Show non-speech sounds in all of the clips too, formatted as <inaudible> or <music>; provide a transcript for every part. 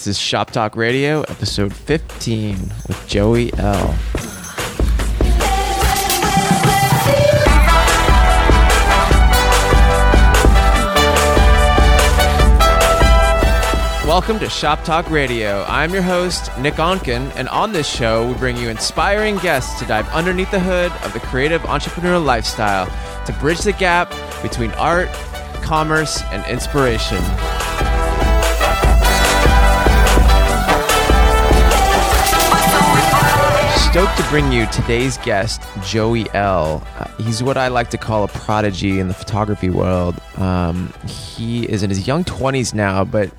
This is Shop Talk Radio, episode 15 with Joey L. Welcome to Shop Talk Radio. I'm your host, Nick Onken, and on this show, we bring you inspiring guests to dive underneath the hood of the creative entrepreneurial lifestyle to bridge the gap between art, commerce, and inspiration. Stoked to bring you today's guest, Joey L. Uh, he's what I like to call a prodigy in the photography world. Um, he is in his young 20s now, but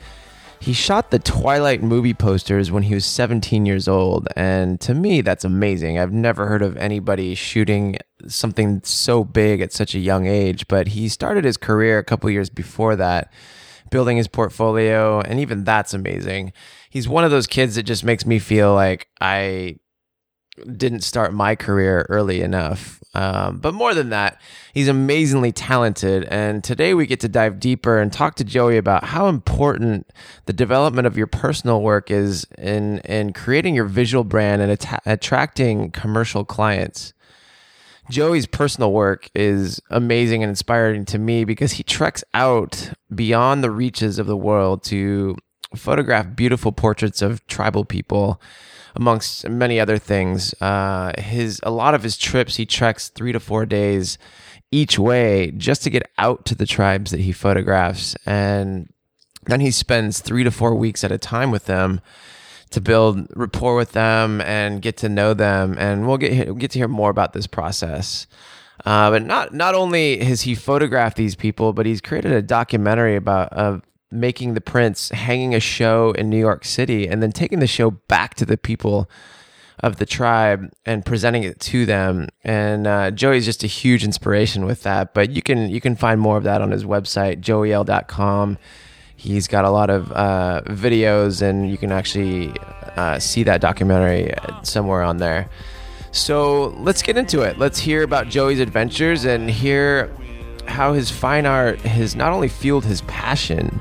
he shot the Twilight movie posters when he was 17 years old. And to me, that's amazing. I've never heard of anybody shooting something so big at such a young age, but he started his career a couple years before that, building his portfolio. And even that's amazing. He's one of those kids that just makes me feel like I didn't start my career early enough. Um, but more than that, he's amazingly talented. And today we get to dive deeper and talk to Joey about how important the development of your personal work is in, in creating your visual brand and att- attracting commercial clients. Joey's personal work is amazing and inspiring to me because he treks out beyond the reaches of the world to photograph beautiful portraits of tribal people amongst many other things. Uh, his a lot of his trips, he treks three to four days each way just to get out to the tribes that he photographs, and then he spends three to four weeks at a time with them to build rapport with them and get to know them. And we'll get we'll get to hear more about this process. Uh, but not not only has he photographed these people, but he's created a documentary about making the prints, hanging a show in New York City, and then taking the show back to the people of the tribe and presenting it to them. And uh, Joey's just a huge inspiration with that. But you can you can find more of that on his website, joeyl.com. He's got a lot of uh, videos, and you can actually uh, see that documentary somewhere on there. So let's get into it. Let's hear about Joey's adventures and hear how his fine art has not only fueled his passion,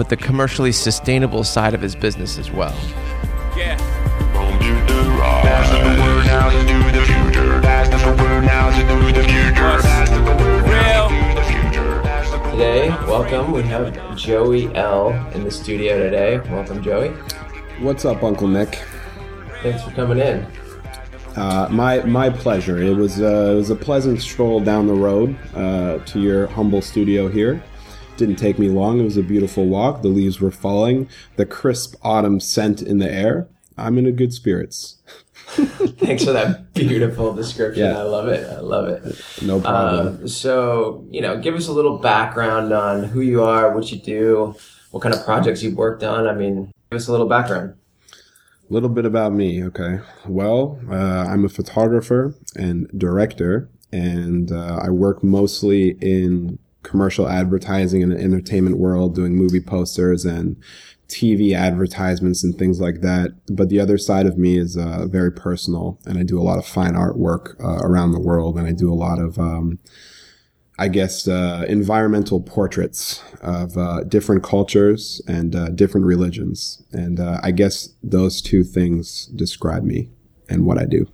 but the commercially sustainable side of his business as well. Yeah. Today, welcome. We have Joey L in the studio today. Welcome, Joey. What's up, Uncle Nick? Thanks for coming in. Uh, my my pleasure. It was uh, it was a pleasant stroll down the road uh, to your humble studio here. Didn't take me long. It was a beautiful walk. The leaves were falling. The crisp autumn scent in the air. I'm in a good spirits. <laughs> Thanks for that beautiful description. Yeah. I love it. I love it. No problem. Um, so, you know, give us a little background on who you are, what you do, what kind of projects you've worked on. I mean, give us a little background. A little bit about me. Okay. Well, uh, I'm a photographer and director, and uh, I work mostly in commercial advertising in the entertainment world, doing movie posters and TV advertisements and things like that. But the other side of me is uh, very personal, and I do a lot of fine art work uh, around the world, and I do a lot of, um, I guess, uh, environmental portraits of uh, different cultures and uh, different religions. And uh, I guess those two things describe me and what I do.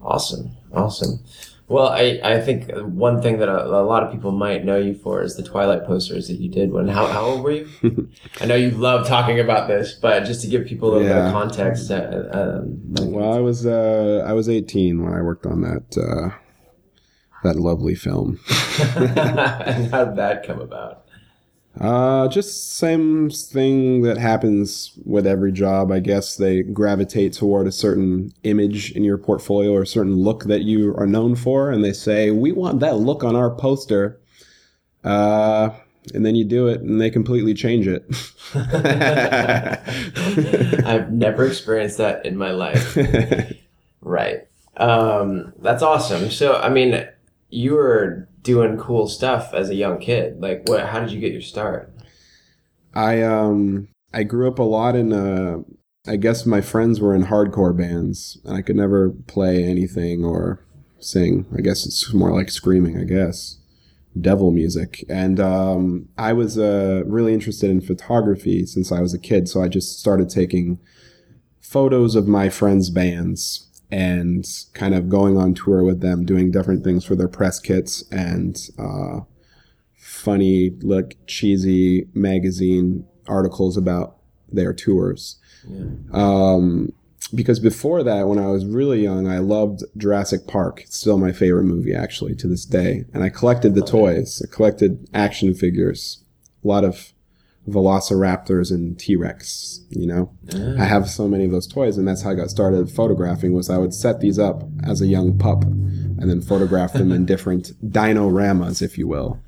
Awesome. Awesome. Well, I, I think one thing that a, a, lot of people might know you for is the Twilight posters that you did when how, how old were you? <laughs> I know you love talking about this, but just to give people a little yeah. bit of context. Uh, um, well, I was uh, I was 18 when I worked on that uh, that lovely film. <laughs> and how did that come about? Uh, just same thing that happens with every job. I guess they gravitate toward a certain image in your portfolio or a certain look that you are known for, and they say, "We want that look on our poster." Uh, and then you do it, and they completely change it. <laughs> I've never experienced that in my life. <laughs> right. Um, that's awesome. So, I mean, you were doing cool stuff as a young kid. Like, what? How did you get your start? I um I grew up a lot in uh I guess my friends were in hardcore bands and I could never play anything or sing. I guess it's more like screaming, I guess. devil music. And um, I was uh, really interested in photography since I was a kid. So I just started taking photos of my friends' bands and kind of going on tour with them, doing different things for their press kits and uh, funny, look cheesy magazine articles about their tours. Yeah. Um, because before that, when I was really young, I loved Jurassic Park. It's still my favorite movie, actually, to this day. And I collected the toys. I collected action figures, a lot of Velociraptors and T Rex. You know. I have so many of those toys, and that's how I got started photographing. Was I would set these up as a young pup, and then photograph them in <laughs> different dinoramas, if you will.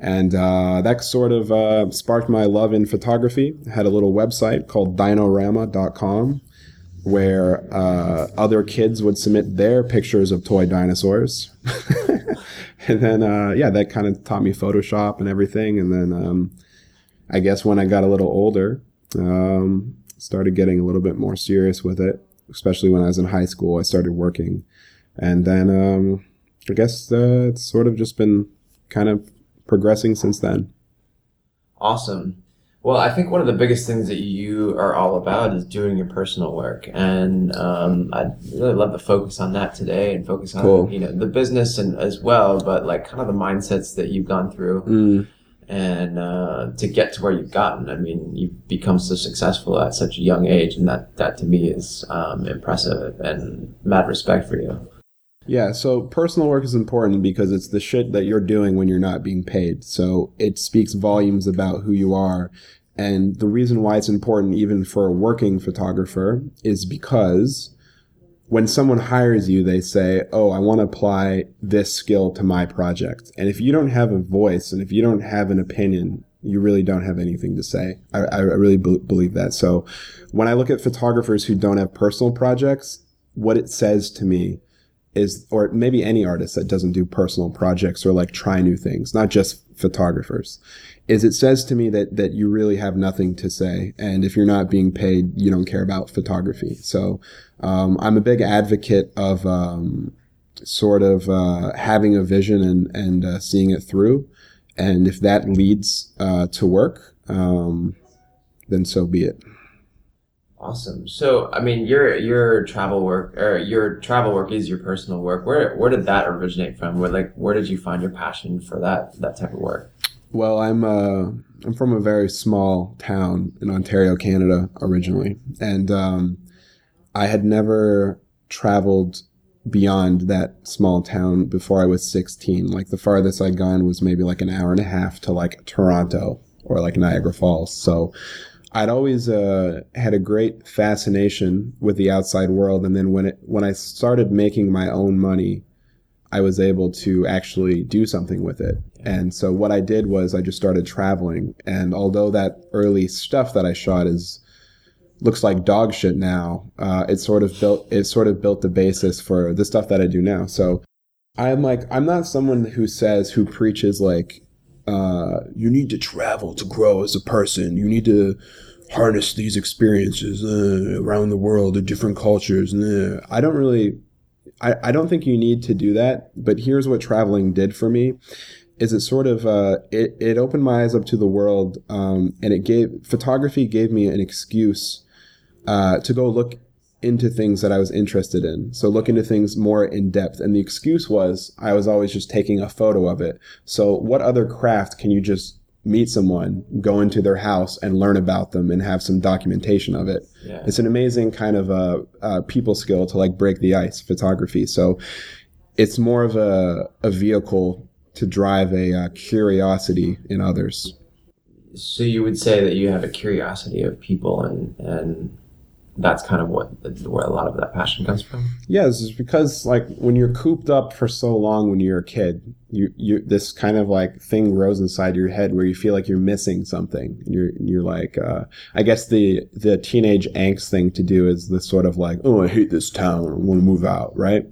And uh, that sort of uh, sparked my love in photography. I had a little website called dinorama.com where uh, other kids would submit their pictures of toy dinosaurs. <laughs> and then, uh, yeah, that kind of taught me Photoshop and everything. And then um, I guess when I got a little older, um, started getting a little bit more serious with it, especially when I was in high school. I started working. And then um, I guess uh, it's sort of just been kind of progressing since then. Awesome. Well, I think one of the biggest things that you are all about is doing your personal work, and um, I'd really love to focus on that today and focus on cool. you know the business and as well, but like kind of the mindsets that you've gone through. Mm. And uh, to get to where you've gotten, I mean, you've become so successful at such a young age, and that that to me is um, impressive and mad respect for you. Yeah, so personal work is important because it's the shit that you're doing when you're not being paid. So it speaks volumes about who you are. And the reason why it's important, even for a working photographer, is because when someone hires you, they say, Oh, I want to apply this skill to my project. And if you don't have a voice and if you don't have an opinion, you really don't have anything to say. I, I really be- believe that. So when I look at photographers who don't have personal projects, what it says to me is, or maybe any artist that doesn't do personal projects or like try new things, not just photographers, is it says to me that, that you really have nothing to say. And if you're not being paid, you don't care about photography. So, um, I'm a big advocate of, um, sort of, uh, having a vision and, and, uh, seeing it through. And if that leads, uh, to work, um, then so be it. Awesome. So, I mean, your your travel work or your travel work is your personal work. Where where did that originate from? Where like where did you find your passion for that that type of work? Well, I'm uh I'm from a very small town in Ontario, Canada, originally, and um, I had never traveled beyond that small town before I was 16. Like the farthest I'd gone was maybe like an hour and a half to like Toronto or like Niagara Falls. So I'd always uh, had a great fascination with the outside world, and then when it when I started making my own money, I was able to actually do something with it. And so what I did was I just started traveling, and although that early stuff that I shot is looks like dog shit now, uh, it sort of built it sort of built the basis for the stuff that I do now. So I'm like I'm not someone who says who preaches like uh, you need to travel to grow as a person. You need to harness these experiences uh, around the world, the different cultures. Uh, I don't really, I, I don't think you need to do that. But here's what traveling did for me: is it sort of uh, it it opened my eyes up to the world, um, and it gave photography gave me an excuse uh, to go look into things that I was interested in. So look into things more in depth. And the excuse was I was always just taking a photo of it. So what other craft can you just meet someone, go into their house and learn about them and have some documentation of it? Yeah. It's an amazing kind of a, a, people skill to like break the ice, photography. So it's more of a, a vehicle to drive a, a curiosity in others. So you would say that you have a curiosity of people and, and that's kind of what where a lot of that passion comes from. Yes, it's because like when you're cooped up for so long when you're a kid, you you this kind of like thing grows inside your head where you feel like you're missing something. You're you're like uh, I guess the the teenage angst thing to do is the sort of like oh I hate this town I want to move out right,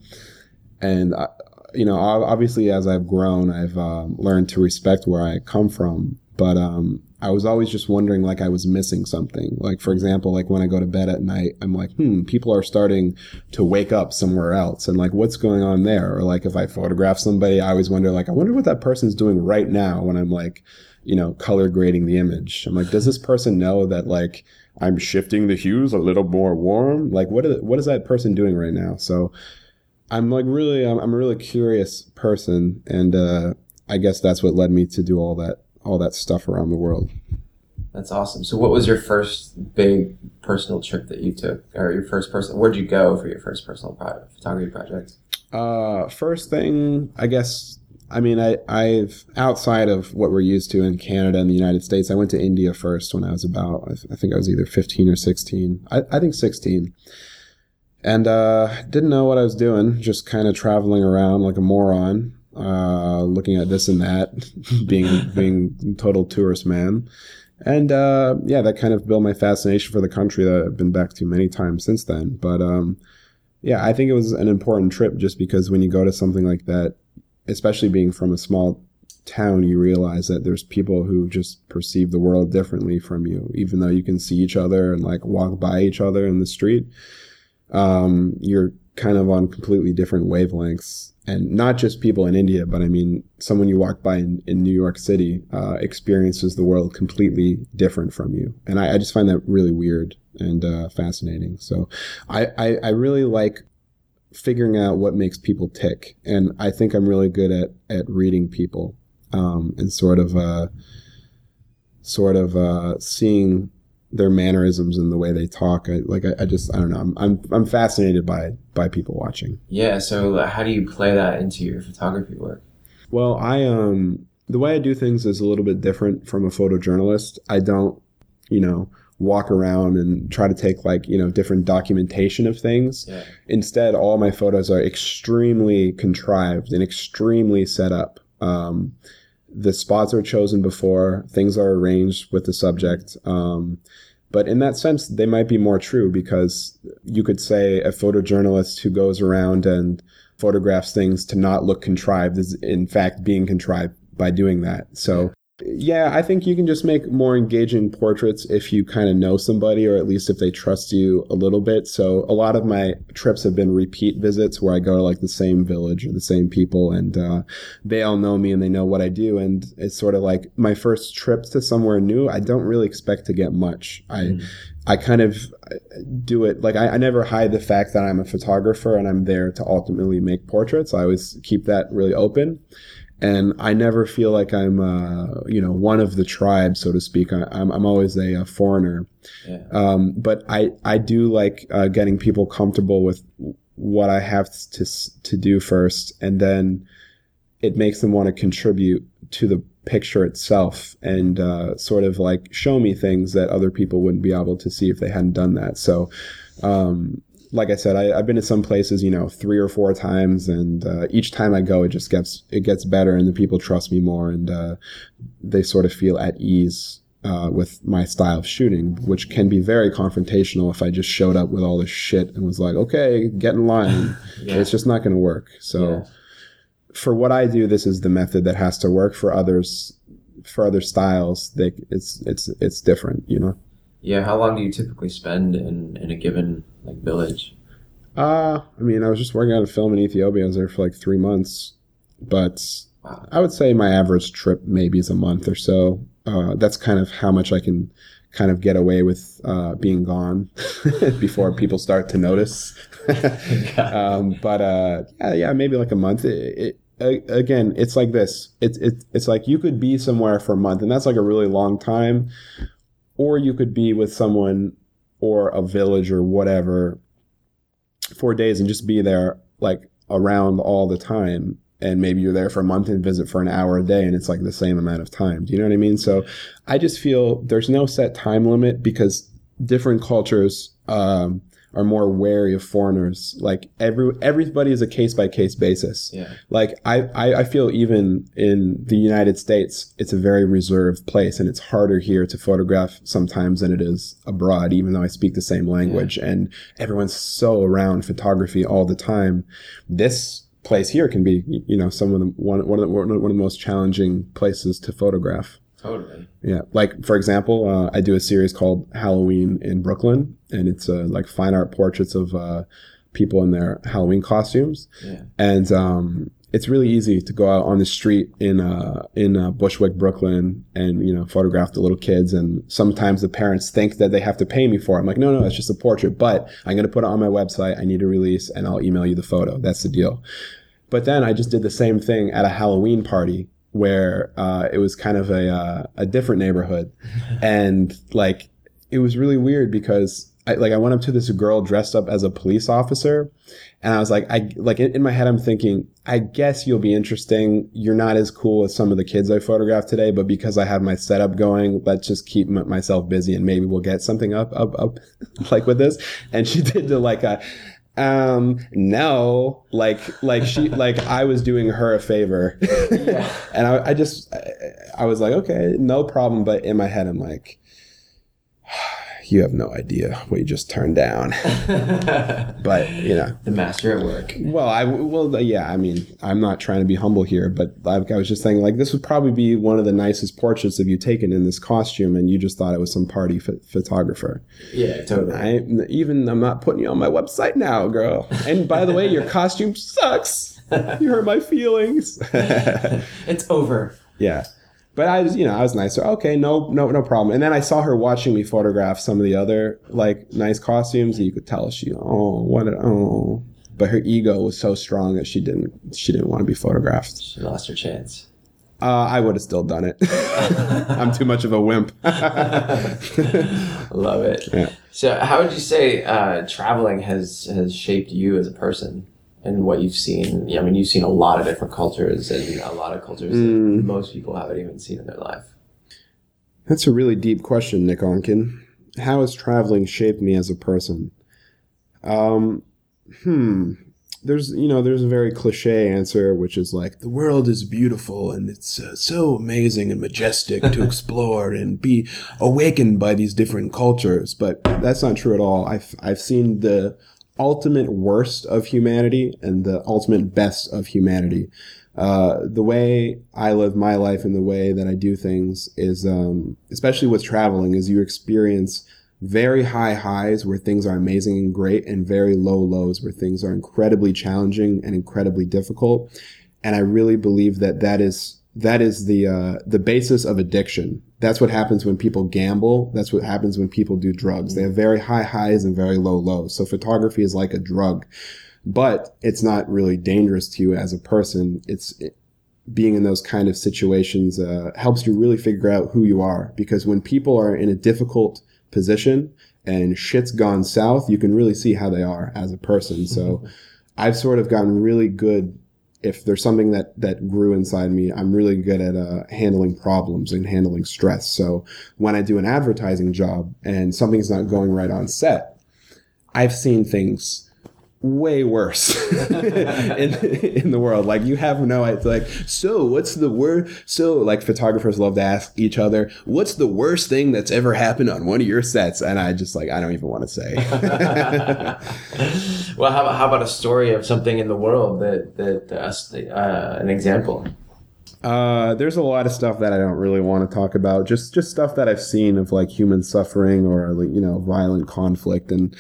and I, uh, you know obviously as I've grown I've um, learned to respect where I come from, but um, I was always just wondering like I was missing something. Like for example, like when I go to bed at night, I'm like, hmm, people are starting to wake up somewhere else, and like what's going on there? Or like if I photograph somebody, I always wonder like I wonder what that person's doing right now when I'm like, you know, color grading the image. I'm like, does this person know that like I'm shifting the hues a little more warm? Like what is what is that person doing right now? So I'm like really I'm, I'm a really curious person, and uh, I guess that's what led me to do all that all that stuff around the world. That's awesome. So, what was your first big personal trip that you took, or your first person? Where'd you go for your first personal project, photography project? Uh, first thing, I guess. I mean, I, I've outside of what we're used to in Canada and the United States. I went to India first when I was about, I think I was either 15 or 16. I, I think 16 and uh, didn't know what I was doing, just kind of traveling around like a moron uh, looking at this and that, <laughs> being being total tourist man. And uh, yeah, that kind of built my fascination for the country that I've been back to many times since then. But um, yeah, I think it was an important trip just because when you go to something like that, especially being from a small town, you realize that there's people who just perceive the world differently from you, even though you can see each other and like walk by each other in the street. Um, you're kind of on completely different wavelengths and not just people in India, but I mean, someone you walk by in, in New York City uh, experiences the world completely different from you. And I, I just find that really weird and uh, fascinating. So I, I, I, really like figuring out what makes people tick. And I think I'm really good at, at reading people um, and sort of, uh, sort of uh, seeing their mannerisms and the way they talk. I, like I, I, just I don't know. I'm, I'm I'm fascinated by by people watching. Yeah. So how do you play that into your photography work? Well, I um the way I do things is a little bit different from a photojournalist. I don't, you know, walk around and try to take like you know different documentation of things. Yeah. Instead, all my photos are extremely contrived and extremely set up. Um, the spots are chosen before, things are arranged with the subject. Um, but in that sense, they might be more true because you could say a photojournalist who goes around and photographs things to not look contrived is in fact being contrived by doing that. So yeah, I think you can just make more engaging portraits if you kind of know somebody or at least if they trust you a little bit. So a lot of my trips have been repeat visits where I go to like the same village or the same people and uh, they all know me and they know what I do. And it's sort of like my first trip to somewhere new. I don't really expect to get much. I, mm. I kind of do it like I, I, never hide the fact that I'm a photographer and I'm there to ultimately make portraits. I always keep that really open and I never feel like I'm, uh, you know, one of the tribe, so to speak. I, am I'm always a, a foreigner. Yeah. Um, but I, I do like uh, getting people comfortable with what I have to to do first, and then it makes them want to contribute to the picture itself and uh, sort of like show me things that other people wouldn't be able to see if they hadn't done that. So um, like I said, I, have been to some places, you know, three or four times, and uh, each time I go, it just gets it gets better, and the people trust me more, and uh, they sort of feel at ease uh, with my style of shooting, which can be very confrontational if I just showed up with all this shit and was like, "Okay, get in line." <laughs> yeah. It's just not going to work. So, yeah. for what I do, this is the method that has to work. For others, for other styles, they, it's it's it's different, you know. Yeah, how long do you typically spend in, in a given like village? Uh, I mean, I was just working on a film in Ethiopia. I was there for like three months, but wow. I would say my average trip maybe is a month or so. Uh, that's kind of how much I can kind of get away with uh, being gone <laughs> before people start to notice. <laughs> um, but uh, yeah, yeah, maybe like a month. It, it, again, it's like this. It's it, it's like you could be somewhere for a month, and that's like a really long time or you could be with someone or a village or whatever four days and just be there like around all the time. And maybe you're there for a month and visit for an hour a day and it's like the same amount of time. Do you know what i mean? So i just feel there's no set time limit because different cultures um, are more wary of foreigners. Like every everybody is a case by case basis. Yeah. Like I, I, I feel even in the United States, it's a very reserved place, and it's harder here to photograph sometimes than it is abroad. Even though I speak the same language, yeah. and everyone's so around photography all the time. This place here can be, you know, some of the one one of the, one of the most challenging places to photograph. Totally. Yeah, like for example, uh, I do a series called Halloween in Brooklyn, and it's uh, like fine art portraits of uh, people in their Halloween costumes. Yeah. And um, it's really easy to go out on the street in uh, in uh, Bushwick, Brooklyn, and you know photograph the little kids. And sometimes the parents think that they have to pay me for it. I'm like, no, no, it's just a portrait, but I'm going to put it on my website. I need a release, and I'll email you the photo. That's the deal. But then I just did the same thing at a Halloween party where uh, it was kind of a uh, a different neighborhood, <laughs> and like it was really weird because I, like I went up to this girl dressed up as a police officer, and I was like, I like in, in my head I'm thinking, I guess you'll be interesting. You're not as cool as some of the kids I photographed today, but because I have my setup going, let's just keep m- myself busy and maybe we'll get something up up up <laughs> like with this. And she did the like a um no like like she <laughs> like i was doing her a favor. <laughs> And I, I just I, I was like okay no problem. But in my head i'm like you have no idea what you just turned down <laughs> but you know The master at work. well i well yeah i mean i'm not trying to be humble here but like i was just saying like this would probably be one of the nicest portraits of you taken in this costume and you just thought it was some party ph- photographer Yeah, totally. I even I'm not putting you on my website now, girl. And by the way, your <laughs> costume sucks. You hurt my feelings. <laughs> it's over. yeah. But I was, you know, I was nice. So, okay, no, no, no problem. And then I saw her watching me photograph some of the other like nice costumes, and you could tell she, oh, what, a, oh. But her ego was so strong that she didn't, she didn't want to be photographed. She lost her chance. Uh, I would have still done it. <laughs> I'm too much of a wimp. <laughs> Love it. Yeah. So, how would you say uh, traveling has has shaped you as a person and what you've seen? Yeah, I mean, you've seen a lot of different cultures and a lot of cultures Mm. that most people haven't even seen in their life. That's a really deep question, Nick Onken. How has traveling shaped me as a person? Um, hmm. There's, you know, there's a very cliche answer, which is like, the world is beautiful and it's uh, so amazing and majestic to <laughs> explore and be awakened by these different cultures. But that's not true at all. I've, I've seen the ultimate worst of humanity and the ultimate best of humanity. Uh, the way I live my life and the way that I do things is, um, especially with traveling, is you experience very high highs where things are amazing and great, and very low lows where things are incredibly challenging and incredibly difficult. And I really believe that that is that is the uh, the basis of addiction. That's what happens when people gamble. That's what happens when people do drugs. They have very high highs and very low lows. So photography is like a drug but it's not really dangerous to you as a person. It's it, being in those kind of situations uh, helps you really figure out who you are because when people are in a difficult position and shit's gone south, you can really see how they are as a person. So I've sort of gotten really good. If there's something that that grew inside me, I'm really good at uh, handling problems and handling stress. So when I do an advertising job and something's not going right on set, I've seen things way worse <laughs> in, in the world. Like you have no idea. Like, so what's the word? So like photographers love to ask each other, what's the worst thing that's ever happened on one of your sets? And I just like, I don't even want to say. <laughs> well, how about, how about a story of something in the world that that uh, uh, an example? Uh, there's a lot of stuff that I don't really want to talk about. Just just stuff that I've seen of like human suffering or like you know violent conflict, and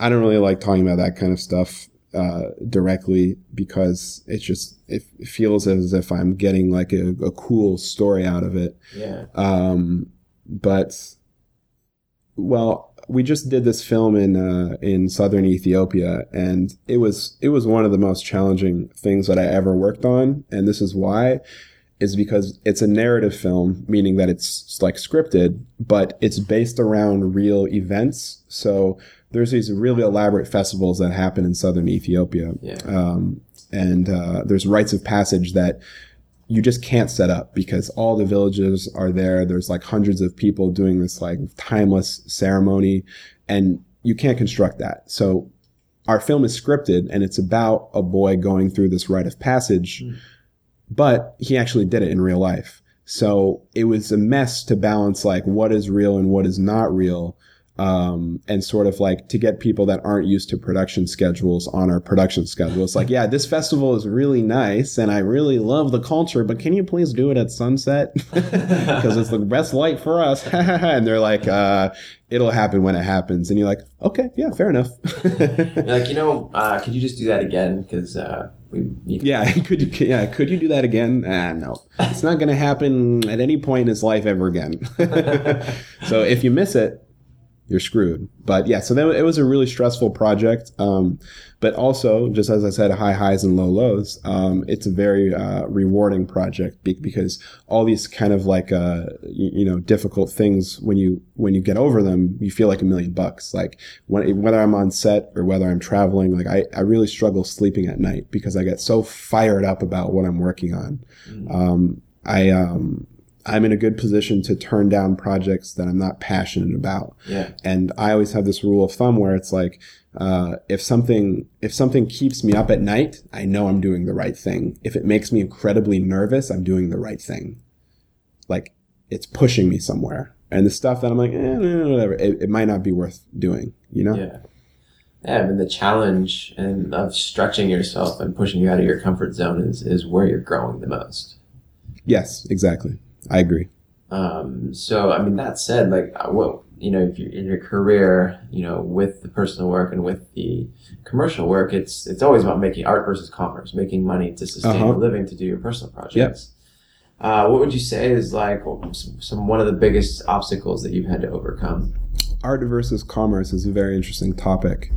I don't really like talking about that kind of stuff uh, directly because it just it feels as if I'm getting like a, a cool story out of it. Yeah. Um, but well, we just did this film in uh, in southern Ethiopia, and it was it was one of the most challenging things that I ever worked on, and this is why is because it's a narrative film, meaning that it's like scripted, but it's based around real events. So there's these really elaborate festivals that happen in southern Ethiopia. Yeah. Um, and uh, there's rites of passage that you just can't set up because all the villages are there. There's like hundreds of people doing this like timeless ceremony and you can't construct that. So our film is scripted and it's about a boy going through this rite of passage, Mm. but he actually did it in real life. So it was a mess to balance like what is real and what is not real. Um, and sort of like to get people that aren't used to production schedules on our production schedule. It's like, yeah, this festival is really nice and I really love the culture, but can you please do it at sunset? <laughs> Because it's the best light for us. <laughs> and they're like, uh, it'll happen when it happens. And you're like, okay, yeah, fair enough. <laughs> Like, you know, uh, could you just do that again? Because uh, we need yeah, could you, yeah, could you do that again? Ah, no, it's not going to happen at any point in his life ever again. so if you miss it, you're screwed. But yeah, so that, it was a really stressful project. Um, but also, just as I said, high highs and low lows. Um, it's a very uh, rewarding project be- because all these kind of like uh, you, you, know difficult things when you when you get over them, you feel like a million bucks. Like when, whether I'm on set or whether I'm traveling, like I, I really struggle sleeping at night because I get so fired up about what I'm working on. Mm-hmm. Um, I um, I'm in a good position to turn down projects that I'm not passionate about. Yeah. And I always have this rule of thumb where it's like, uh, if something if something keeps me up at night, I know I'm doing the right thing. If it makes me incredibly nervous, I'm doing the right thing. Like it's pushing me somewhere. And the stuff that I'm like, eh, whatever, it, it might not be worth doing. You know? Yeah. Yeah, I mean the challenge and of stretching yourself and pushing you out of your comfort zone is is where you're growing the most. Yes, exactly. I agree. Um, so, I mean, that said, like, uh, what, you know, if you're in your career, you know, with the personal work and with the commercial work, it's, it's always about making art versus commerce, making money to sustain uh-huh. a living to do your personal projects. Yep. Uh, what would you say is like some, some, one of the biggest obstacles that you've had to overcome? Art versus commerce is a very interesting topic.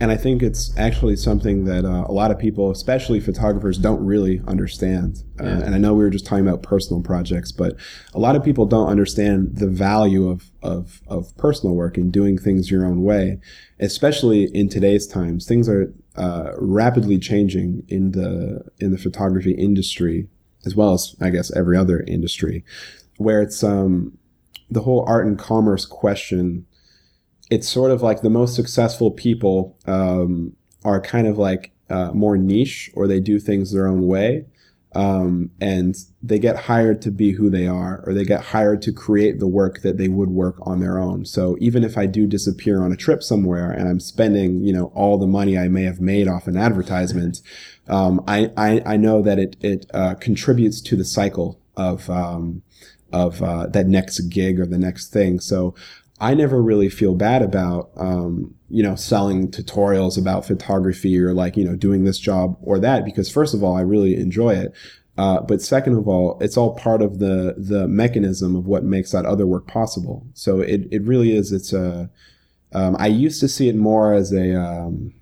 And I think it's actually something that uh, a lot of people, especially photographers, don't really understand. Uh, yeah. And I know we were just talking about personal projects, but a lot of people don't understand the value of, of, of personal work and doing things your own way, especially in today's times. Things are uh, rapidly changing in the in the photography industry, as well as I guess every other industry, where it's um, the whole art and commerce question it's sort of like the most successful people um, are kind of like uh, more niche or they do things their own way. Um, and they get hired to be who they are, or they get hired to create the work that they would work on their own. So even if I do disappear on a trip somewhere and I'm spending, you know, all the money I may have made off an advertisement, <laughs> um, I, I, I know that it it uh, contributes to the cycle of um, of uh, that next gig or the next thing. So I never really feel bad about, um, you know, selling tutorials about photography or like, you know, doing this job or that because first of all, I really enjoy it. Uh, but second of all, it's all part of the, the mechanism of what makes that other work possible. So it, it really is, it's a, um, I used to see it more as a, um,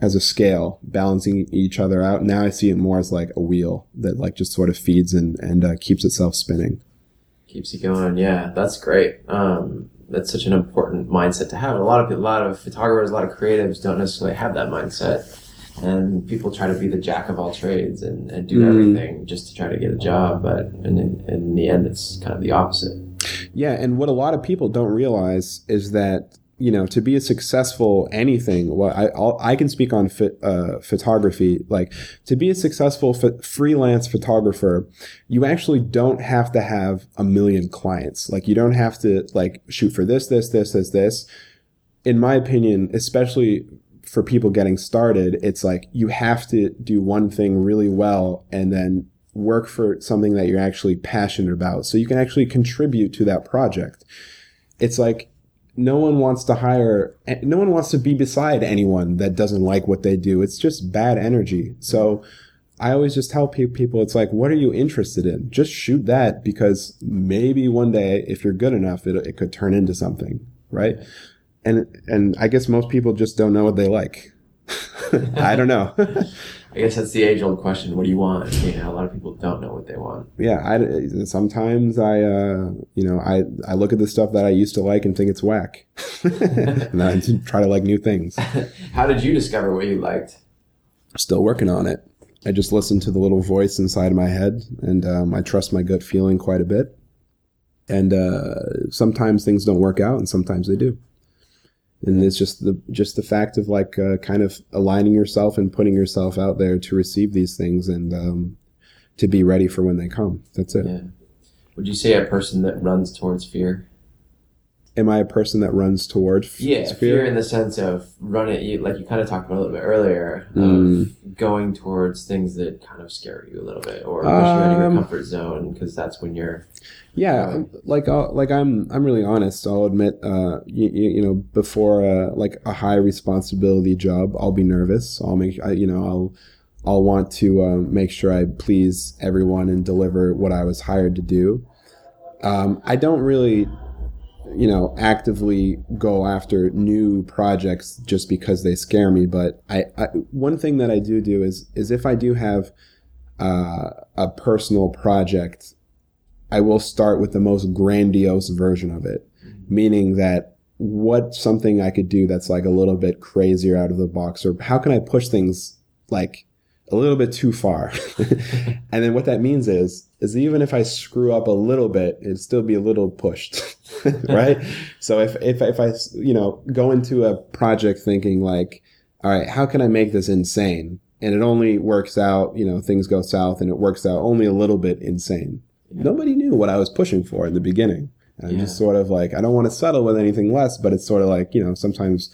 as a scale balancing each other out. Now I see it more as like a wheel that like just sort of feeds and, and uh, keeps itself spinning keeps you going. Yeah, that's great. Um, that's such an important mindset to have. A lot of a lot of photographers, a lot of creatives don't necessarily have that mindset, and people try to be the jack of all trades and, and do mm. everything just to try to get a job. But in, in, in the end, it's kind of the opposite. Yeah, and what a lot of people don't realize is that you know, to be a successful anything, well, I I'll, i can speak on fit, uh, photography. Like to be a successful freelance photographer, you actually don't have to have a million clients. Like you don't have to like shoot for this, this, this, this, this. In my opinion, especially for people getting started, it's like you have to do one thing really well and then work for something that you're actually passionate about, so you can actually contribute to that project. It's like no one wants to hire no one wants to be beside anyone that doesn't like what they do. It's just bad energy. So i always just tell people it's like what are you interested in? Just shoot that because maybe one day if you're good enough it, it could turn into something right? And and i guess most people just don't know what they like <laughs> i don't know <laughs> I guess that's the age old question. What do you want? You know, a lot of people don't know what they want. Yeah, I sometimes I uh, you know I I look at the stuff that I used to like and think it's whack, <laughs> and I try to like new things. How did you discover what you liked? Still working on it. I just listen to the little voice inside my head, and um, I trust my gut feeling quite a bit. And uh, sometimes things don't work out, and sometimes they do and it's just the just the fact of like uh, kind of aligning yourself and putting yourself out there to receive these things and um, to be ready for when they come. That's it. Yeah. Would you say a person that runs towards fear? Am I a person that runs toward f- Yeah, fear? fear in the sense of running, you, like you kind of talked about a little bit earlier, of Mm. going towards things that kind of scare you a little bit or push you out of your Um, comfort zone because that's when you're. Yeah, Right. like I'll, like I'm I'm really honest. I'll admit, uh, you, you know, before uh, like a high responsibility job, I'll be nervous. I'll make I, you know I'll I'll want to um, make sure I please everyone and deliver what I was hired to do. Um, I don't really, you know, actively go after new projects just because they scare me. But I, I one thing that I do do is is if I do have uh, a personal project I will start with the most grandiose version of it, meaning that what something I could do that's like a little bit crazier out of the box, or how can I push things like a little bit too far? <laughs> and then what that means is, is even if I screw up a little bit, it'd still be a little pushed, <laughs> right? <laughs> so if, if, if I, you know, go into a project thinking like, all right, how can I make this insane? And it only works out, you know, things go south and it works out only a little bit insane nobody knew what I was pushing for in the beginning. I'm Yeah. just sort of like, I don't want to settle with anything less, but it's sort of like, you know, sometimes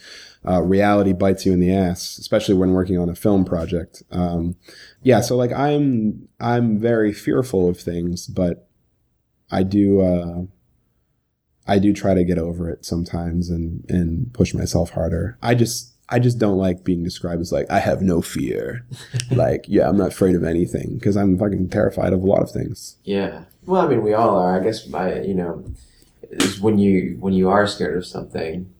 uh, reality bites you in the ass, especially when working on a film project. Um, yeah, so like I'm, I'm very fearful of things, but I do, uh, I do try to get over it sometimes and, and push myself harder. I just, I just don't like being described as like, I have no fear. <laughs> like, yeah, I'm not afraid of anything because I'm fucking terrified of a lot of things. Yeah. Well, I mean, we all are. I guess by you know, is when you when you are scared of something,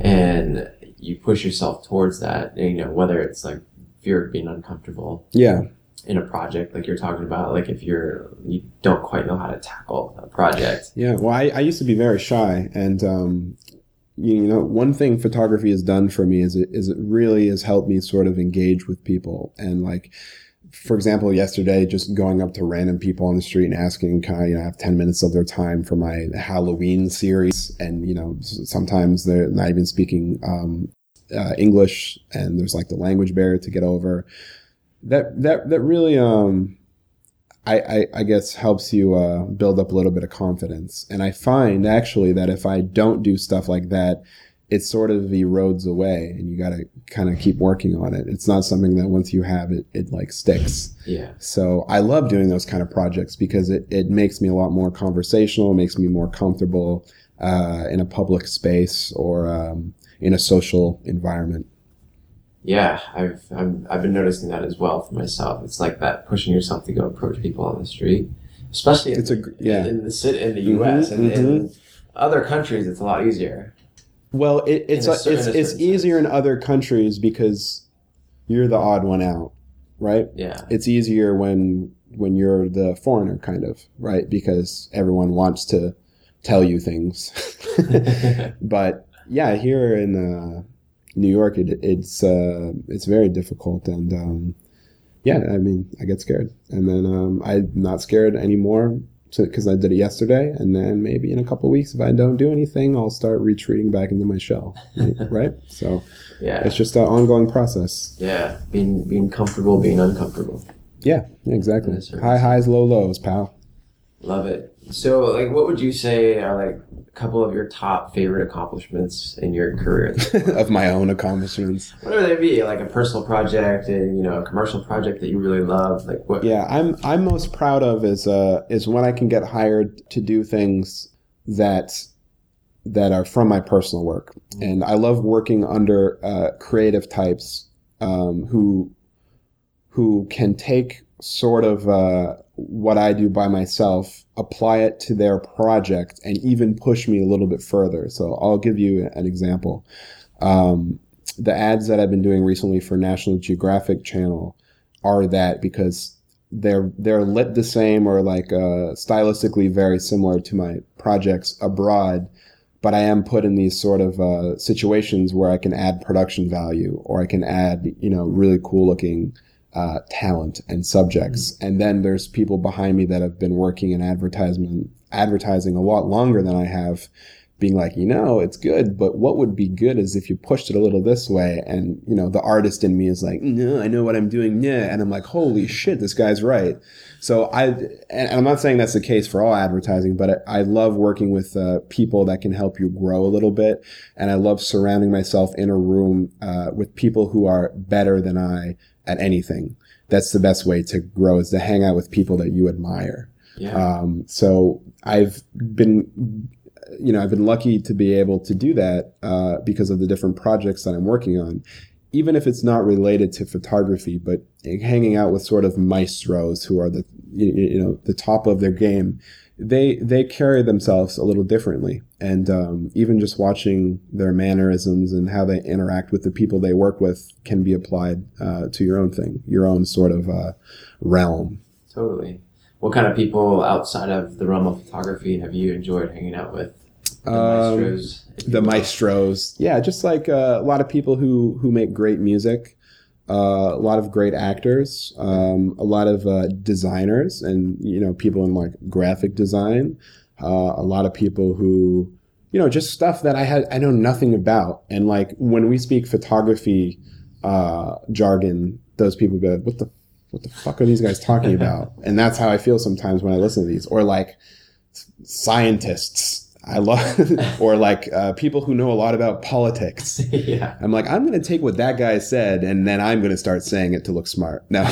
and you push yourself towards that. You know, whether it's like fear of being uncomfortable Yeah. in a project, like you're talking about, like if you're you don't quite know how to tackle a project. Yeah, well, I, I used to be very shy, and um, you know, one thing photography has done for me is it is it really has helped me sort of engage with people, and like, for example, yesterday, just going up to random people on the street and asking, "Can I, you know, have ten minutes of their time for my Halloween series?" And you know, sometimes they're not even speaking um, uh, English, and there's like the language barrier to get over. That that that really um, I, I, I guess helps you uh, build up a little bit of confidence. And I find actually that if I don't do stuff like that, it sort of erodes away and you got to kind of keep working on it. It's not something that once you have it, it like sticks. Yeah. So I love doing those kind of projects because it, it makes me a lot more conversational, makes me more comfortable uh, in a public space or um, in a social environment. Yeah, I've I'm, I've been noticing that as well for myself. It's like that pushing yourself to go approach people on the street, especially in, It's a yeah. in the city in the U.S. and in mhm. other countries. It's a lot easier. Well, it, it's a it's it's easier sense. in other countries because you're the odd one out, right? Yeah, It's easier when when you're the foreigner, kind of, right? Because everyone wants to tell you things. <laughs> but yeah, here in uh, New York, it, it's uh, it's very difficult, and um, yeah, I mean, I get scared, and then um, I'm not scared anymore because I did it yesterday, and then maybe in a couple weeks, if I don't do anything, I'll start retreating back into my shell, right? <laughs> So yeah, it's just an ongoing process. yeah. Being being comfortable, being uncomfortable. Yeah, yeah, exactly. High highs, low lows, pal. Love it. So, like, what would you say are like a couple of your top favorite accomplishments in your career? <laughs> of my own accomplishments. Whatever they be, like a personal project, and you know, a commercial project that you really love. Like, what? Yeah, I'm I'm most proud of is uh is when I can get hired to do things that that are from my personal work, and I love working under uh, creative types um, who who can take sort of uh, what I do by myself, apply it to their project, and even push me a little bit further. So I'll give you an example. Um, the ads that I've been doing recently for National Geographic Channel are that because they're they're lit the same or like uh, stylistically very similar to my projects abroad, but I am put in these sort of uh, situations where I can add production value or I can add you know really cool looking uh, talent and subjects, and then there's people behind me that have been working in advertisement advertising a lot longer than I have being like, you know, it's good, but what would be good is if you pushed it a little this way. And, you know, the artist in me is like, no, I know what I'm doing. Yeah. And I'm like, holy shit, this guy's right. So I, and I'm not saying that's the case for all advertising, but I, I love working with uh, people that can help you grow a little bit. And I love surrounding myself in a room uh, with people who are better than I at anything. That's the best way to grow is to hang out with people that you admire. Yeah. Um, so I've been, you know, I've been lucky to be able to do that uh, because of the different projects that I'm working on. Even if it's not related to photography, but hanging out with sort of maestros who are the, you, you know, the top of their game, they they carry themselves a little differently, and um, even just watching their mannerisms and how they interact with the people they work with can be applied uh, to your own thing, your own sort of uh, realm. Totally. What kind of people outside of the realm of photography have you enjoyed hanging out with? The Um, maestros. the maestros yeah just like uh, a lot of people who who make great music uh, a lot of great actors um, a lot of uh, designers and you know people in like graphic design uh, a lot of people who you know just stuff that i had i know nothing about. And like when we speak photography uh, jargon those people go what the what the fuck are these guys talking <laughs> about? And that's how i feel sometimes when i listen to these. Or like scientists. I love <laughs> or like uh, people who know a lot about politics. <laughs> Yeah. i'm like i'm going to take what that guy said and then i'm going to start saying it to look smart. No.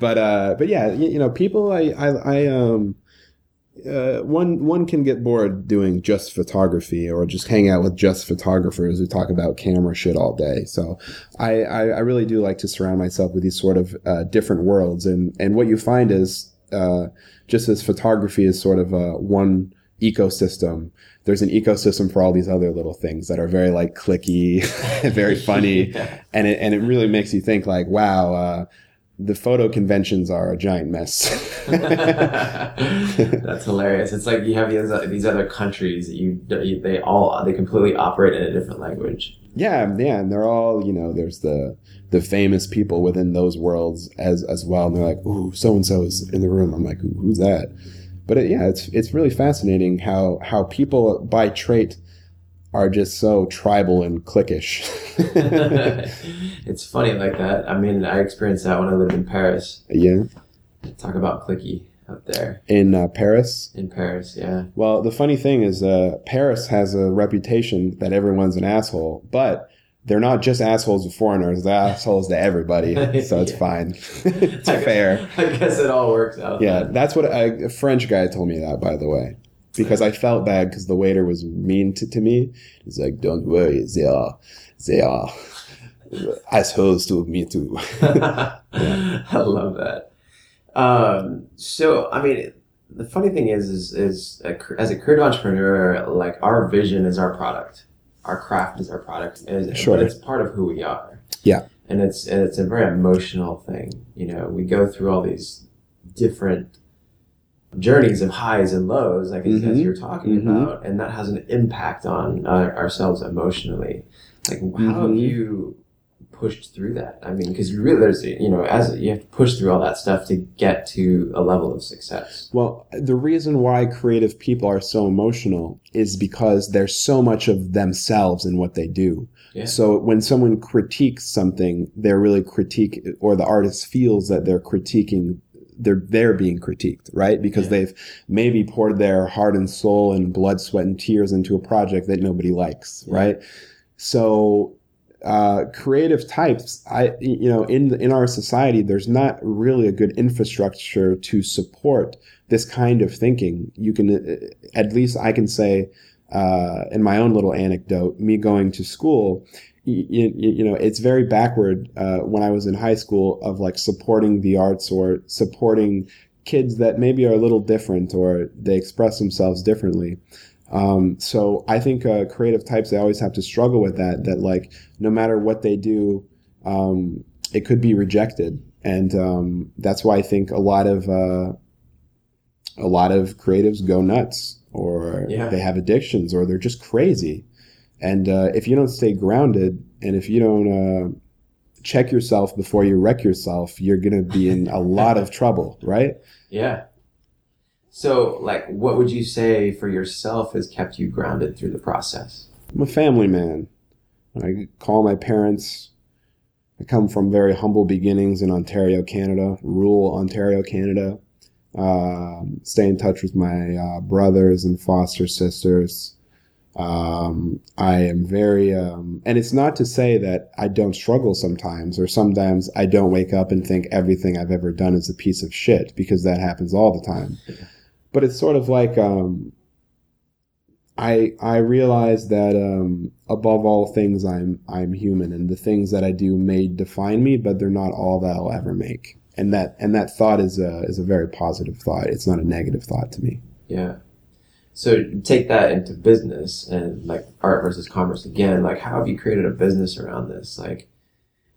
But uh but yeah you, you know people i i, I um uh, one one can get bored doing just photography or just hang out with just photographers who talk about camera shit all day. So I, I, I really do like to surround myself with these sort of uh, different worlds. And and what you find is uh, just as photography is sort of a one ecosystem. There's an ecosystem for all these other little things that are very like cliquey, <laughs> very funny, <laughs> Yeah. and it and it really makes you think like, wow, uh, the photo conventions are a giant mess. <laughs> <laughs> That's hilarious. It's like you have these, these other countries that you they all they completely operate in a different language. yeah, yeah, and they're all you know. There's the the famous people within those worlds as as well, and they're like, ooh, so and so is in the room. I'm like, who's that? But it, yeah, it's it's really fascinating how how people by trait are just so tribal and cliquish. <laughs> it's funny like that. I mean, I experienced that when I lived in Paris. yeah, Talk about cliquey out there in uh, Paris. in Paris. Yeah. Well, the funny thing is, uh, Paris has a reputation that everyone's an asshole, but they're not just assholes to foreigners; they're assholes to everybody. <laughs> So it's Yeah. fine. <laughs> it's fair. I guess it all works out. Yeah, then. that's what a, a French guy told me that, by the way, because I felt bad because the waiter was mean to, to me. He's like, "Don't worry, they are, they are <laughs> assholes to me too." <laughs> <laughs> I love that. Um, so, I mean, the funny thing is, is, is a, as a creative entrepreneur, like our vision is our product, our craft is our product, and, Sure. but it's part of who we are. Yeah. and it's and it's a very emotional thing. You know, we go through all these different journeys of highs and lows, like as, as you're talking Mhm. about, and that has an impact on uh, ourselves emotionally. Like, how have Mhm. you pushed through that? I mean, because you really, there's, you know, as you have to push through all that stuff to get to a level of success. Well, the reason why creative people are so emotional is because there's so much of themselves in what they do. Yeah. So when someone critiques something, they're really critique, or the artist feels that they're critiquing, they're they're being critiqued, right? Because Yeah. they've maybe poured their heart and soul and blood, sweat, and tears into a project that nobody likes, Yeah. right? So uh, creative types, I you know, in in our society, there's not really a good infrastructure to support this kind of thinking. You can, uh, at least I can say, uh, in my own little anecdote, me going to school, you, you know, it's very backward uh, when I was in high school of like supporting the arts or supporting kids that maybe are a little different or they express themselves differently. Um, so I think uh, creative types they always have to struggle with that. That like no matter what they do, um, it could be rejected, and um, that's why I think a lot of uh, a lot of creatives go nuts, or Yeah. they have addictions, or they're just crazy. And uh, if you don't stay grounded, and if you don't uh, check yourself before you wreck yourself, you're gonna be in a <laughs> lot of trouble, right? Yeah. So, like, what would you say for yourself has kept you grounded through the process? I'm a family man. I call my parents. I come from very humble beginnings in Ontario, Canada, rural Ontario, Canada. Um, stay in touch with my uh, brothers and foster sisters. Um, I am very, um, and it's not to say that I don't struggle sometimes, or sometimes I don't wake up and think everything I've ever done is a piece of shit, because that happens all the time. But it's sort of like, um, I I realize that um, above all things, I'm I'm human, and the things that I do may define me, but they're not all that I'll ever make. And that and that thought is a is a very positive thought. It's not a negative thought to me. Yeah. So take that into business and like art versus commerce again. Like, how have you created a business around this? Like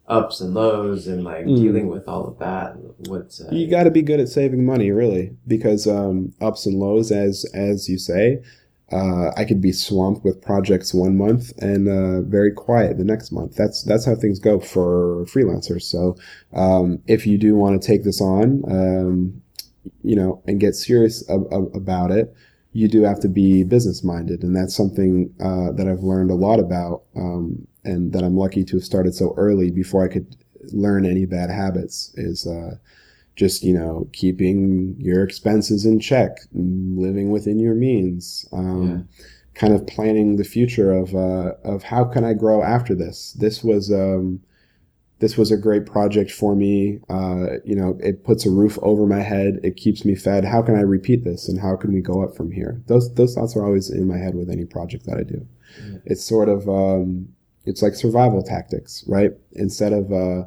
ups and lows and like Mm. dealing with all of that. What's uh, You got to be good at saving money, really, because um, ups and lows, as as you say, uh, I could be swamped with projects one month and uh, very quiet the next month. That's that's how things go for freelancers. So um, if you do want to take this on, um, you know, and get serious ab- ab- about it, you do have to be business minded, and that's something uh, that I've learned a lot about, um, and that I'm lucky to have started so early before I could learn any bad habits. Is uh, just you know keeping your expenses in check, living within your means, um, kind of planning the future of uh, of how can I grow after this. This was um, this was a great project for me. Uh, you know, it puts a roof over my head. It keeps me fed. How can I repeat this, and how can we go up from here? Those those thoughts are always in my head with any project that I do. Yeah. It's sort of um, it's like survival tactics, right? Instead of uh,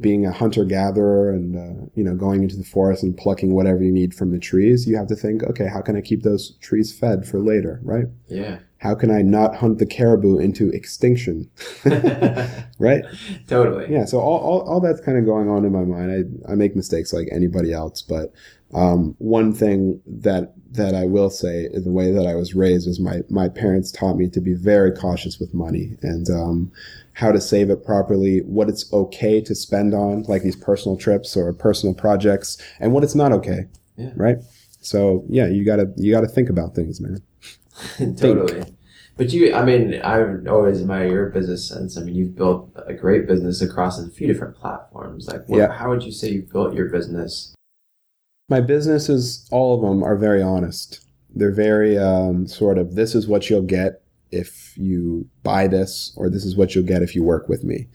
being a hunter gatherer and uh, you know going into the forest and plucking whatever you need from the trees, you have to think, okay, how can I keep those trees fed for later, right? yeah. How can I not hunt the caribou into extinction, <laughs> right? totally. Yeah, so all, all, all that's kind of going on in my mind. I, I make mistakes like anybody else, but um, one thing that that I will say the way that I was raised is my my parents taught me to be very cautious with money and um, how to save it properly, what it's okay to spend on, like these personal trips or personal projects, and what it's not okay. Yeah. Right. So yeah, you gotta you gotta think about things, man. <laughs> totally. But you, I mean, I always admire your business sense. I mean, you've built a great business across a few different platforms. Like, what, Yeah. how would you say you've built your business? My businesses, all of them, are very honest. They're very um, sort of this is what you'll get if you buy this, or this is what you'll get if you work with me.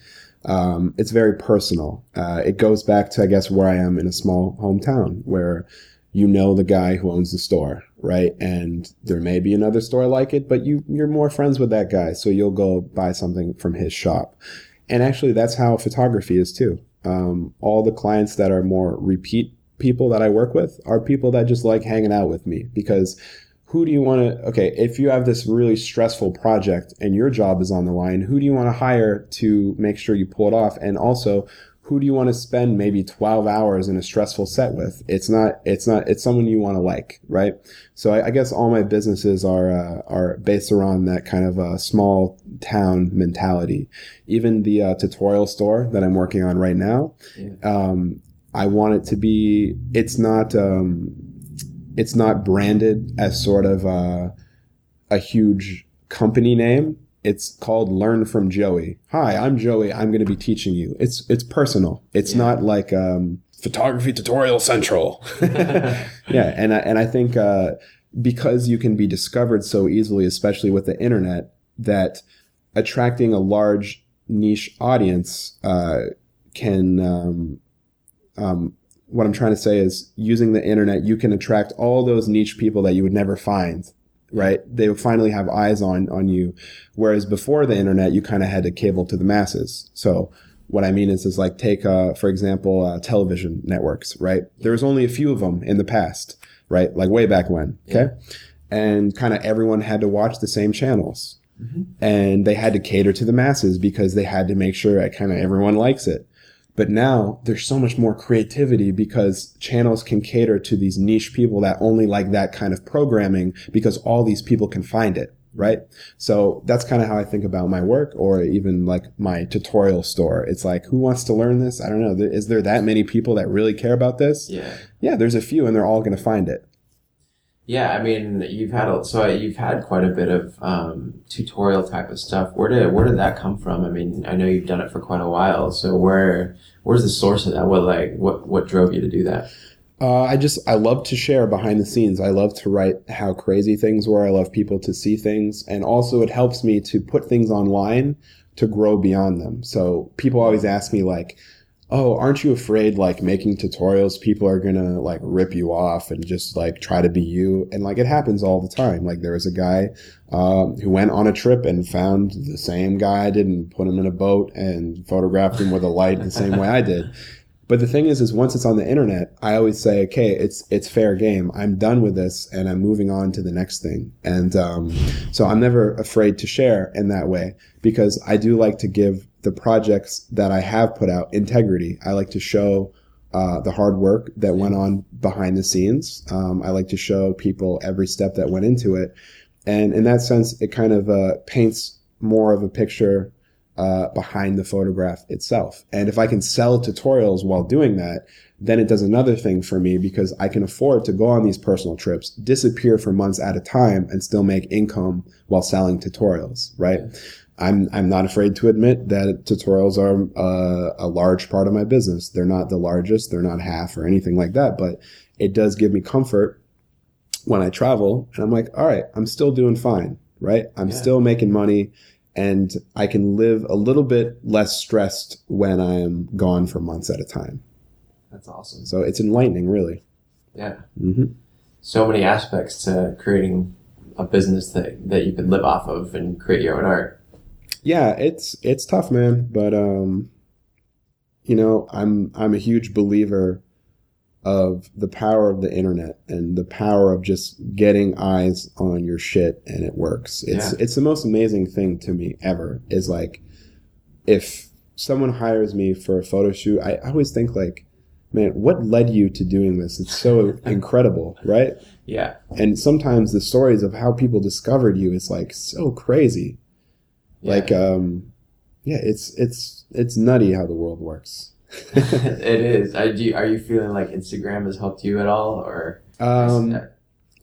Um, it's very personal. Uh, it goes back to, I guess, where I am in a small hometown where you know the guy who owns the store, right? And there may be another store like it, but you you're more friends with that guy, so you'll go buy something from his shop. And actually, that's how photography is too. Um, all the clients that are more repeat people that I work with are people that just like hanging out with me because who do you want to okay if you have this really stressful project and your job is on the line who do you want to hire to make sure you pull it off? And also who do you want to spend maybe 12 hours in a stressful set with? It's not it's not it's someone you want to like right? So i, I guess all my businesses are uh, are based around that kind of a small town mentality. Even the uh, tutorial store that i'm working on right now Yeah. um, I want it to be. It's not. Um, it's not branded as sort of a, a huge company name. It's called Learn from Joey. Hi, I'm Joey. I'm going to be teaching you. It's it's personal. It's Yeah. not like um, photography tutorial central. <laughs> yeah, and I, and I think uh, because you can be discovered so easily, especially with the internet, that attracting a large niche audience uh, can. Um, um, what I'm trying to say is, using the internet, you can attract all those niche people that you would never find. Right? They would finally have eyes on on you, whereas before the internet, you kind of had to cable to the masses. So what I mean is, is like take, uh, for example, uh, television networks, right? There was only a few of them in the past, right? Like way back when, okay? And kind of everyone had to watch the same channels. And they had to cater to the masses because they had to make sure that kind of everyone likes it. But now there's so much more creativity because channels can cater to these niche people that only like that kind of programming because all these people can find it, right? So that's kind of how I think about my work or even like my tutorial store. It's like, who wants to learn this? I don't know. Is there that many people that really care about this? yeah. Yeah, there's a few and they're all going to find it. Yeah, I mean, you've had a, so you've had quite a bit of um, tutorial type of stuff. Where did where did that come from? I mean, I know you've done it for quite a while. So where where's the source of that? What like what what drove you to do that? Uh, I just I love to share behind the scenes. I love to write how crazy things were. I love people to see things, and also it helps me to put things online to grow beyond them. So people always ask me like, "Oh, aren't you afraid like making tutorials? People are gonna like rip you off and just like try to be you." And like it happens all the time. Like there was a guy um, who went on a trip and found the same guy I did and put him in a boat and photographed him with a light the same way I did. But the thing is, is once it's on the internet, I always say, okay, it's it's fair game. I'm done with this, and I'm moving on to the next thing. And um, so I'm never afraid to share in that way because I do like to give the projects that I have put out integrity. I like to show uh, the hard work that went on behind the scenes. Um, I like to show people every step that went into it, and in that sense, it kind of uh, paints more of a picture uh, behind the photograph itself. And if I can sell tutorials while doing that, then it does another thing for me because I can afford to go on these personal trips, disappear for months at a time, and still make income while selling tutorials, right? I'm, I'm not afraid to admit that tutorials are uh, a large part of my business. They're not the largest, they're not half or anything like that, but it does give me comfort when I travel and I'm like, all right, I'm still doing fine, right? I'm yeah. still making money and I can live a little bit less stressed when I am gone for months at a time. That's awesome. So it's enlightening, really. Yeah. Mm-hmm. So many aspects to creating a business that, that you can live off of and create your own art. Yeah, it's it's tough, man. But um, you know, I'm I'm a huge believer of the power of the internet and the power of just getting eyes on your shit and it works. It's yeah. it's the most amazing thing to me ever. Is like if someone hires me for a photo shoot, I always think like, man, what led you to doing this? It's so <laughs> incredible, right? Yeah. And sometimes the stories of how people discovered you is like so crazy. Yeah. Like um yeah, it's it's it's nutty how the world works. It is. I do. Are you feeling like Instagram has helped you at all, or? Um,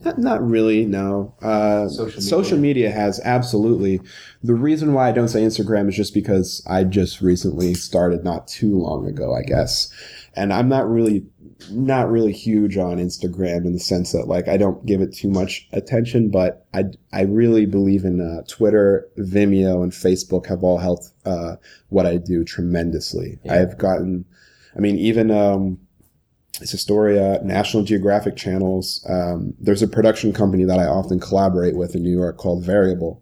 not, not really. No. Uh, social media. social media has absolutely. The reason why I don't say Instagram is just because I just recently started not too long ago, I guess, and I'm not really not really huge on Instagram in the sense that like I don't give it too much attention, but I I really believe in uh, Twitter, Vimeo, and Facebook have all helped uh, what I do tremendously. Yeah. I've gotten, I mean, even um, it's a story. Uh, National Geographic channels. Um, there's a production company that I often collaborate with in New York called Variable.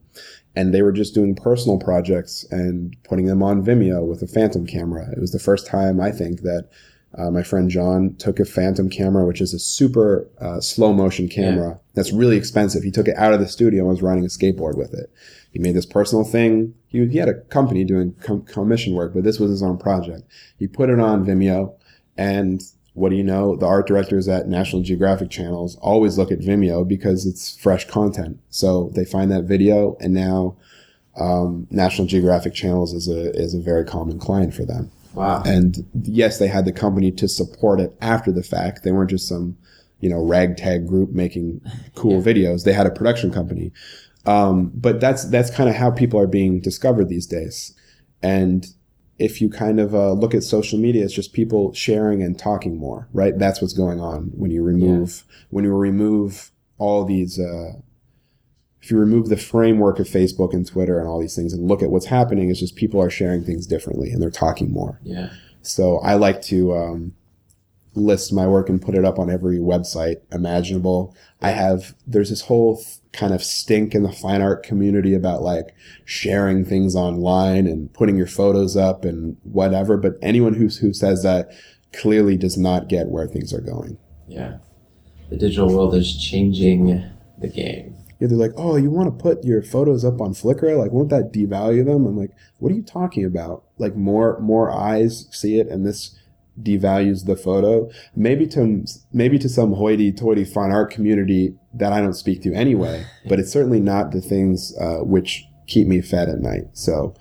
And they were just doing personal projects and putting them on Vimeo with a phantom camera. It was the first time I think that uh, my friend John took a Phantom camera, which is a super uh, slow motion camera yeah. that's really expensive. He took it out of the studio and was riding a skateboard with it. He made this personal thing. He, he had a company doing com- commission work, but this was his own project. He put it on Vimeo, and what do you know? The art directors at National Geographic channels always look at Vimeo because it's fresh content. So they find that video, and now um, National Geographic channels is a is a very common client for them. Wow. And yes, they had the company to support it after the fact. They weren't just some, you know, ragtag group making cool yeah. videos. They had a production company. Um, but that's that's kind of how people are being discovered these days. And if you kind of uh, look at social media, it's just people sharing and talking more, right? That's what's going on when you remove yeah. when you remove all these uh, if you remove the framework of Facebook and Twitter and all these things and look at what's happening, it's just people are sharing things differently and they're talking more. Yeah. So I like to um, list my work and put it up on every website imaginable. I have there's this whole th- kind of stink in the fine art community about like sharing things online and putting your photos up and whatever. But anyone who who says that clearly does not get where things are going. Yeah, the digital world is changing the game yeah, they're like, oh, you want to put your photos up on Flickr? Like, won't that devalue them? I'm like, what are you talking about? Like, more more eyes see it, and this devalues the photo. Maybe to maybe to some hoity-toity fine art community that I don't speak to anyway, <laughs> but it's certainly not the things uh, which keep me fed at night. So,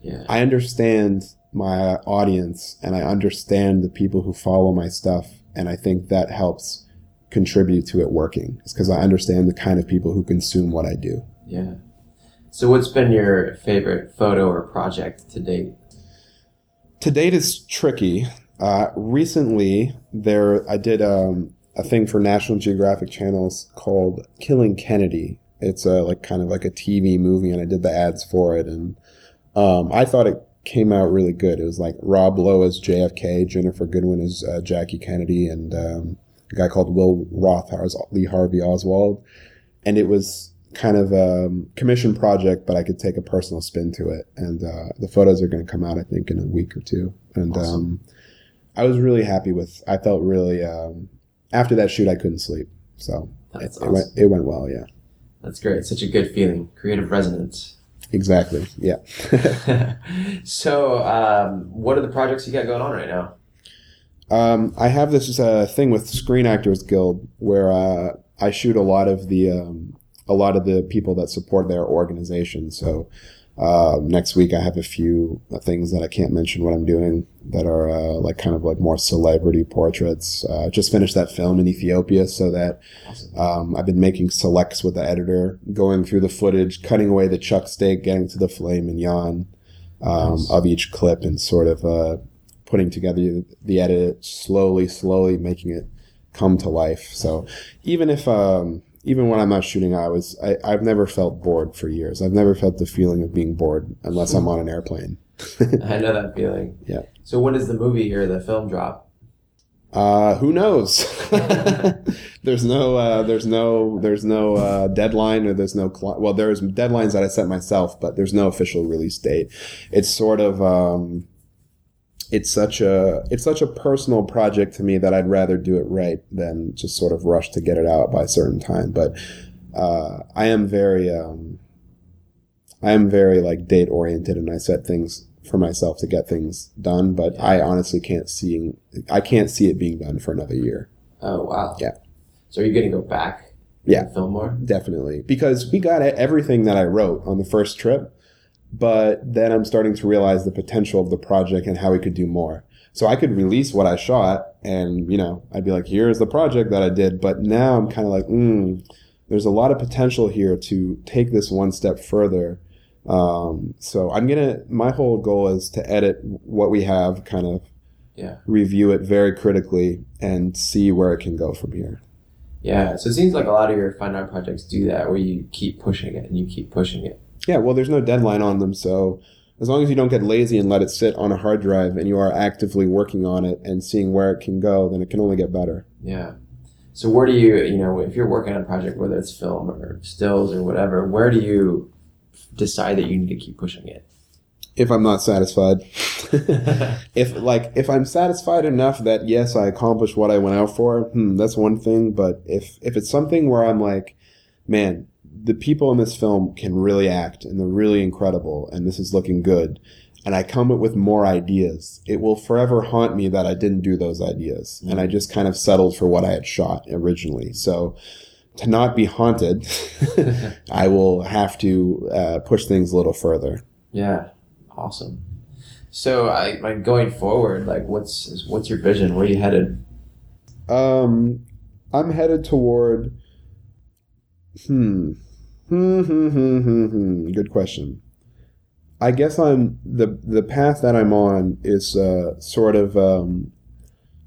yeah. I understand my audience, and I understand the people who follow my stuff, and I think that helps contribute to it working. It's because I understand the kind of people who consume what I do. Yeah. So, what's been your favorite photo or project to date? To date, is tricky. Uh, recently, there I did um, a thing for National Geographic channels called "Killing Kennedy." It's a like kind of like a TV movie, and I did the ads for it, and um, I thought it came out really good. It was like Rob Lowe as JFK, Ginnifer Goodwin as uh, Jackie Kennedy, and um, a guy called Will Rothhaar as Lee Harvey Oswald. And it was kind of a commission project, but I could take a personal spin to it. And uh, the photos are going to come out, I think, in a week or two. And awesome. um, I was really happy with. I felt really um, after that shoot, I couldn't sleep. So it, awesome. it, went, it went well. Yeah. That's great. Such a good feeling. Creative resonance. Exactly. Yeah. <laughs> <laughs> so, um, what are the projects you got going on right now? Um, I have this uh, thing with Screen Actors Guild where uh, I shoot a lot of the um, a lot of the people that support their organization. So uh, next week I have a few things that I can't mention what I'm doing that are uh, like kind of like more celebrity portraits. Uh, just finished that film in Ethiopia, so that um, I've been making selects with the editor, going through the footage, cutting away the chuck steak, getting to the filet mignon um, nice. of each clip, and sort of uh, putting together the edit slowly, slowly making it come to life. So even if um, even when I'm not shooting, I was I, I've never felt bored for years. I've never felt the feeling of being bored unless I'm on an airplane. <laughs> I know that feeling. Yeah. So when does the movie or the film drop? Uh, who knows? <laughs> there's no, uh, there's no, there's no uh, deadline, or there's no. Cl- well, there's deadlines that I set myself, but there's no official release date. It's sort of, um, it's such a it's such a personal project to me that I'd rather do it right than just sort of rush to get it out by a certain time. But uh, I am very um, I am very like date oriented, and I set things for myself to get things done. But. I honestly can't see I can't see it being done for another year. Oh wow! Yeah. So are you going to go back? Yeah, film more. Definitely, because we got everything that I wrote on the first trip but then I'm starting to realize the potential of the project and how we could do more. So I could release what I shot and, you know, I'd be like, here's the project that I did. But now I'm kind of like, hmm, there's a lot of potential here to take this one step further. Um, so I'm going to, my whole goal is to edit what we have, kind of yeah. review it very critically and see where it can go from here. Yeah. So it seems like a lot of your fine art projects do that where you keep pushing it and you keep pushing it. Yeah, well, there's no deadline on them, so as long as you don't get lazy and let it sit on a hard drive and you are actively working on it and seeing where it can go, then it can only get better. Yeah. So where do you, you know, if you're working on a project, whether it's film or stills or whatever, where do you decide that you need to keep pushing it? If I'm not satisfied. <laughs> <laughs> if like if I'm satisfied enough that yes, I accomplished what I went out for, hmm, that's one thing. But if if it's something where I'm like, man, the people in this film can really act and they're really incredible and this is looking good and I come up with more ideas, it will forever haunt me that I didn't do those ideas. And I just kind of settled for what I had shot originally. So to not be haunted, <laughs> I will have to uh, push things a little further. Yeah. Awesome. So I like going forward, like what's what's your vision? Where are you headed? Um, I'm headed toward hmm Hmm, hmm, hmm, hmm, hmm. Good question. I guess I'm the the path that I'm on is uh, sort of um,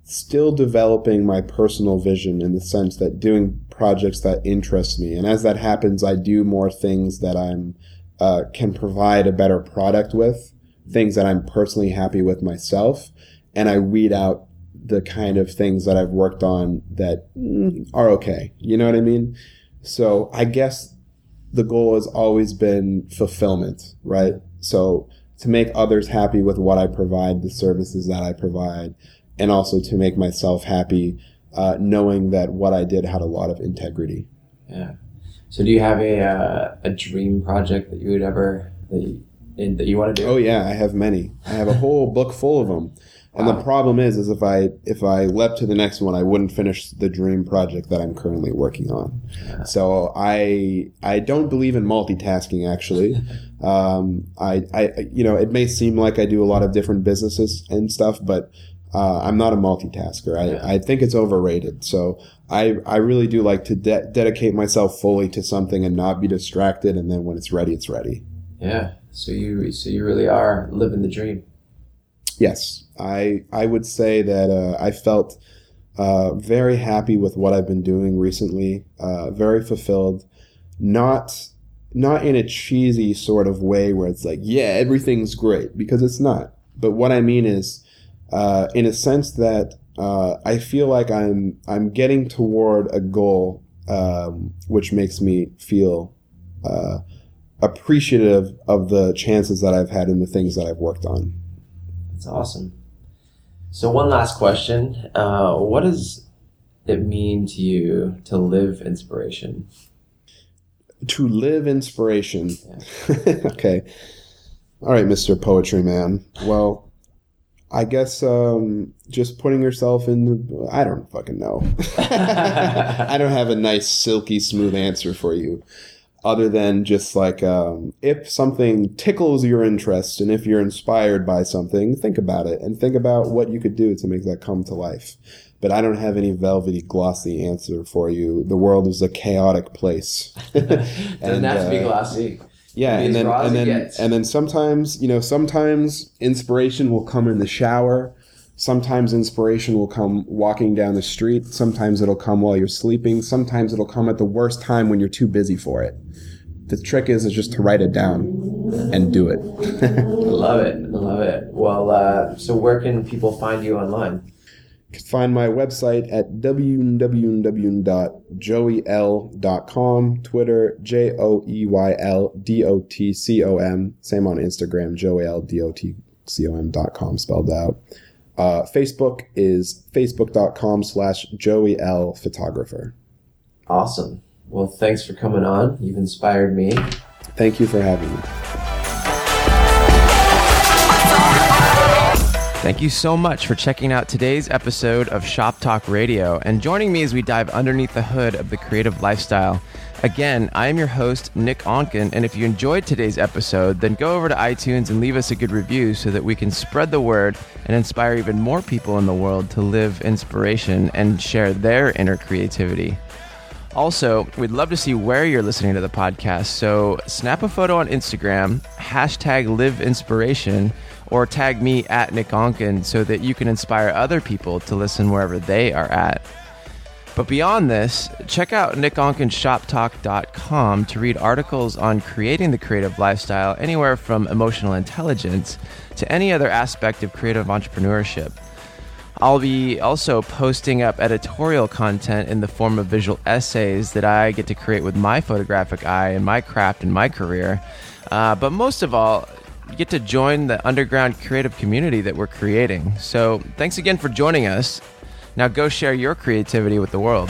still developing my personal vision in the sense that doing projects that interest me, and as that happens, I do more things that I'm uh, can provide a better product with, things that I'm personally happy with myself, and I weed out the kind of things that I've worked on that mm, are okay. You know what I mean? So I guess the goal has always been fulfillment, right? So to make others happy with what I provide, the services that I provide, and also to make myself happy, uh, knowing that what I did had a lot of integrity. Yeah. So do you have a uh, a dream project that you would ever that you, that you want to do? Oh yeah, I have many. I have a whole book full of them. And wow. the problem is, is if I if I leapt to the next one, I wouldn't finish the dream project that I'm currently working on. Yeah. So I I don't believe in multitasking. Actually, <laughs> um, I I you know it may seem like I do a lot of different businesses and stuff, but uh, I'm not a multitasker. I, I think it's overrated. So I, I really do like to de- dedicate myself fully to something and not be distracted. And then when it's ready, it's ready. Yeah. So you so you really are living the dream. Yes, I I would say that uh, I felt uh, very happy with what I've been doing recently. Uh, very fulfilled. Not not in a cheesy sort of way where it's like, yeah, everything's great because it's not. But what I mean is, uh, in a sense that uh, I feel like I'm I'm getting toward a goal, um, which makes me feel uh, appreciative of the chances that I've had and the things that I've worked on. That's awesome. So one last question: uh, What does it mean to you to live inspiration? To live inspiration. Yeah. <laughs> okay. All right, Mr. Poetry Man. Well, I guess um, just putting yourself in the. I don't fucking know. <laughs> I don't have a nice, silky, smooth answer for you other than just like um, if something tickles your interest and if you're inspired by something, think about it and think about what you could do to make that come to life. But I don't have any velvety, glossy answer for you. The world is a chaotic place. <laughs> Doesn't and, have to be uh, glossy. Yeah, and then and then and then sometimes you know sometimes inspiration will come in the shower Sometimes inspiration will come walking down the street. Sometimes it'll come while you're sleeping. Sometimes it'll come at the worst time when you're too busy for it. The trick is, is just to write it down and do it. <laughs> love it. Love it. Well, uh, so where can people find you online? You can find my website at www.joeyl.com, Twitter, J O E Y L D O T C O M. Same on Instagram, Joeyl, D O T C O M dot com spelled out. Uh, Facebook is facebook.com slash Joey L Photographer. Awesome. Well, thanks for coming on. You've inspired me. Thank you for having me. Thank you so much for checking out today's episode of Shop Talk Radio and joining me as we dive underneath the hood of the creative lifestyle. Again, I am your host, Nick Onken, and if you enjoyed today's episode, then go over to iTunes and leave us a good review so that we can spread the word and inspire even more people in the world to live inspiration and share their inner creativity. Also, we'd love to see where you're listening to the podcast, so snap a photo on Instagram, hashtag live inspiration or tag me at Nick Onken so that you can inspire other people to listen wherever they are at. But beyond this, check out nickonkenshoptalk.com to read articles on creating the creative lifestyle anywhere from emotional intelligence to any other aspect of creative entrepreneurship. I'll be also posting up editorial content in the form of visual essays that I get to create with my photographic eye and my craft and my career. Uh, but most of all, you get to join the underground creative community that we're creating. So thanks again for joining us. Now go share your creativity with the world.